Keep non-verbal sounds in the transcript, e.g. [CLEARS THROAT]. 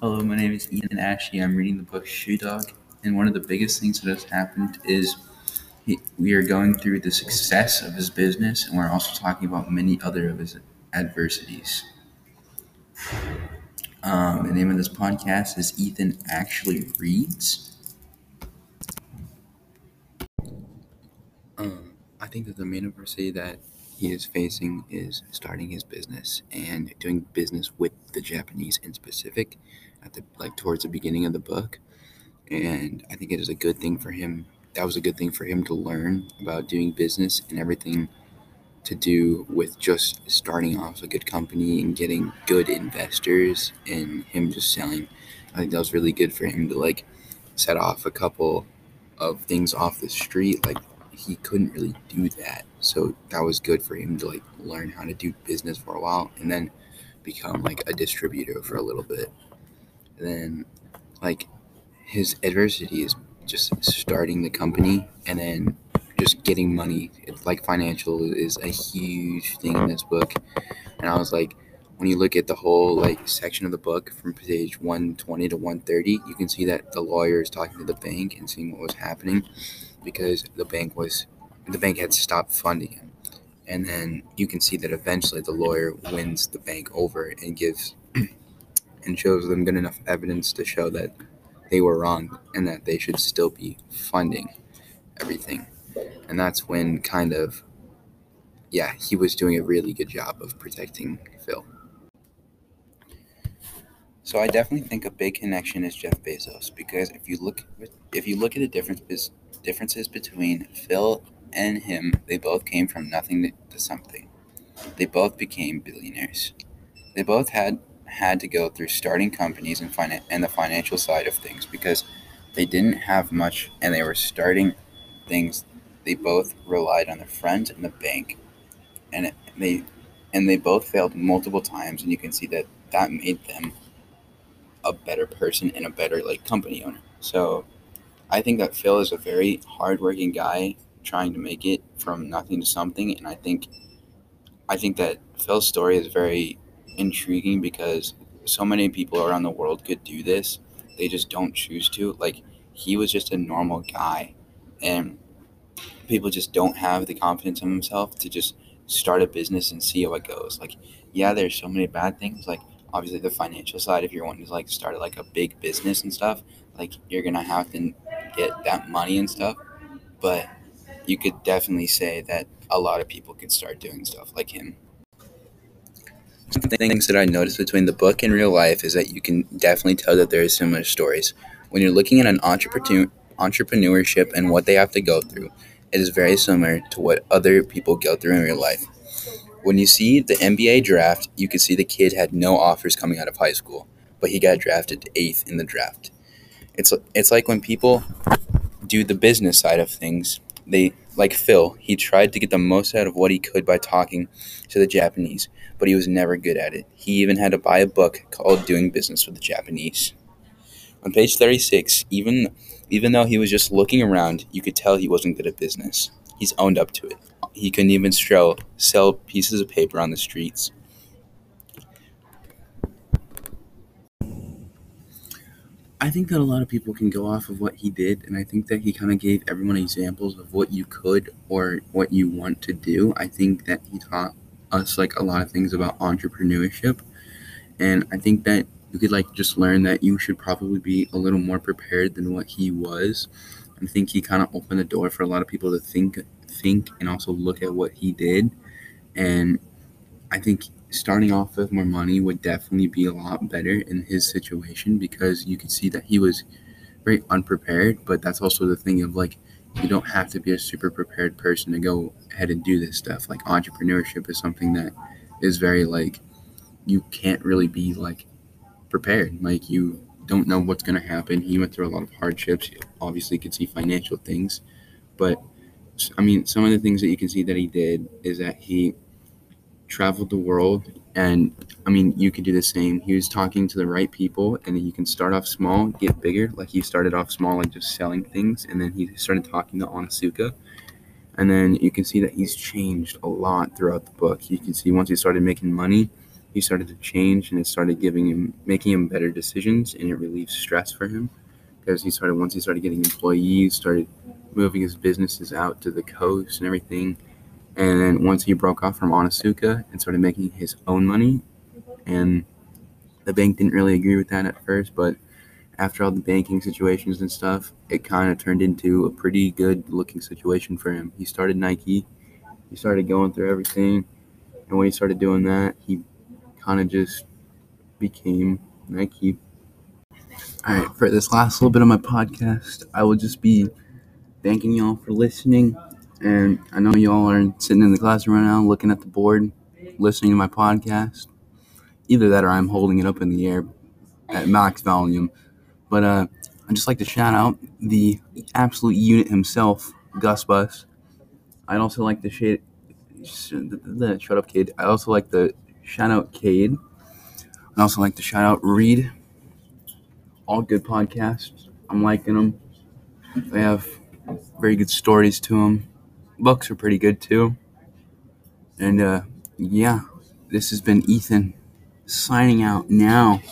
Hello, my name is Ethan Ashley. I'm reading the book Shoe Dog, and one of the biggest things that has happened is he, we are going through the success of his business, and we're also talking about many other of his adversities. Um, the name of this podcast is Ethan Actually Reads. Um, I think that the main adversity that he is facing is starting his business and doing business with the Japanese in specific at the like towards the beginning of the book. And I think it is a good thing for him. That was a good thing for him to learn about doing business and everything to do with just starting off a good company and getting good investors and him just selling. I think that was really good for him to like set off a couple of things off the street like he couldn't really do that. So that was good for him to like learn how to do business for a while and then become like a distributor for a little bit. And then like his adversity is just starting the company and then just getting money. It's like financial is a huge thing in this book. And I was like when you look at the whole like section of the book from page 120 to 130 you can see that the lawyer is talking to the bank and seeing what was happening because the bank was the bank had stopped funding him. And then you can see that eventually the lawyer wins the bank over and gives [CLEARS THROAT] and shows them good enough evidence to show that they were wrong and that they should still be funding everything. And that's when kind of yeah, he was doing a really good job of protecting Phil. So I definitely think a big connection is Jeff Bezos because if you look if you look at the difference differences between Phil and him, they both came from nothing to something. They both became billionaires. They both had had to go through starting companies and finan- and the financial side of things because they didn't have much and they were starting things. They both relied on their friends and the bank, and they and they both failed multiple times. And you can see that that made them a better person and a better like company owner. So I think that Phil is a very hardworking guy trying to make it from nothing to something, and I think I think that Phil's story is very intriguing because so many people around the world could do this. They just don't choose to. Like he was just a normal guy, and people just don't have the confidence in himself to just start a business and see how it goes. Like, yeah, there's so many bad things. Like obviously the financial side, if you're wanting to like start like a big business and stuff, like you're gonna have to get that money and stuff. But you could definitely say that a lot of people could start doing stuff like him. Some things that I noticed between the book and real life is that you can definitely tell that there are similar stories. When you're looking at an entrepreneur entrepreneurship and what they have to go through, it is very similar to what other people go through in real life. When you see the NBA draft, you can see the kid had no offers coming out of high school, but he got drafted eighth in the draft. It's it's like when people do the business side of things. They like Phil, he tried to get the most out of what he could by talking to the Japanese, but he was never good at it. He even had to buy a book called Doing Business with the Japanese. On page 36, even even though he was just looking around, you could tell he wasn't good at business. He's owned up to it. He couldn't even sell, sell pieces of paper on the streets. I think that a lot of people can go off of what he did, and I think that he kind of gave everyone examples of what you could or what you want to do. I think that he taught us like a lot of things about entrepreneurship, and I think that you could like just learn that you should probably be a little more prepared than what he was. I think he kind of opened the door for a lot of people to think, think, and also look at what he did, and I think starting off with more money would definitely be a lot better in his situation because you could see that he was very unprepared. But that's also the thing of like, you don't have to be a super prepared person to go ahead and do this stuff. Like, entrepreneurship is something that is very like, you can't really be like prepared. Like, you don't know what's going to happen. He went through a lot of hardships. You obviously, could see financial things. But I mean, some of the things that you can see that he did is that he traveled the world and I mean you could do the same. He was talking to the right people and you can start off small, get bigger. Like he started off small like just selling things and then he started talking to Onitsuka. And then you can see that he's changed a lot throughout the book. You can see once he started making money, he started to change and it started giving him making him better decisions and it relieved stress for him because he started once he started getting employees started moving his businesses out to the coast and everything and then once he broke off from Onitsuka and started making his own money and the bank didn't really agree with that at first but after all the banking situations and stuff it kind of turned into a pretty good looking situation for him he started Nike he started going through everything and when he started doing that he kind of just became Nike. All right, for this last little bit of my podcast, I will just be thanking y'all for listening. And I know y'all are sitting in the classroom right now looking at the board, listening to my podcast. Either that or I'm holding it up in the air at max volume. But uh, I'd just like to shout out the absolute unit himself, Gus Bus. I'd also like to shade, shut up, kid. I also like to shout out Cade. I'd also like to shout out Reed. All good podcasts. I'm liking them. They have very good stories to them. Books are pretty good too. And uh, yeah, this has been Ethan signing out now.